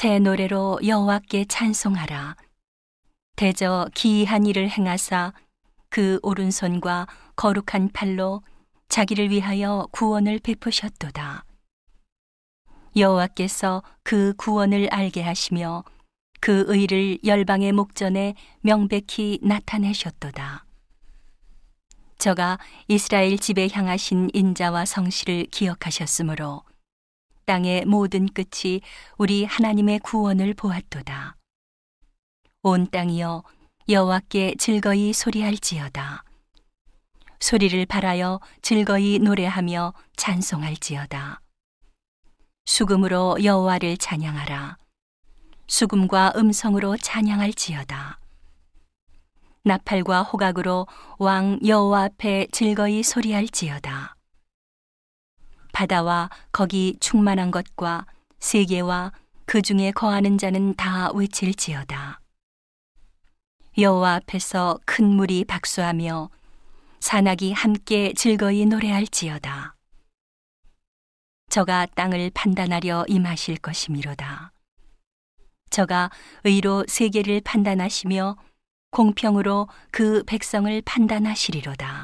새 노래로 여호와께 찬송하라. 대저 기이한 일을 행하사 그 오른손과 거룩한 팔로 자기를 위하여 구원을 베푸셨도다. 여호와께서 그 구원을 알게 하시며 그 의를 열방의 목전에 명백히 나타내셨도다. 저가 이스라엘 집에 향하신 인자와 성실을 기억하셨으므로 땅의 모든 끝이 우리 하나님의 구원을 보았도다. 온 땅이여 여호와께 즐거이 소리할지어다. 소리를 발하여 즐거이 노래하며 찬송할지어다. 수금으로 여호와를 찬양하라. 수금과 음성으로 찬양할지어다. 나팔과 호각으로 왕 여호와 앞에 즐거이 소리할지어다. 바다와 거기 충만한 것과 세계와 그 중에 거하는 자는 다 외칠지어다. 여호와 앞에서 큰 물이 박수하며 산악이 함께 즐거이 노래할지어다. 저가 땅을 판단하려 임하실 것이미로다. 저가 의로 세계를 판단하시며 공평으로 그 백성을 판단하시리로다.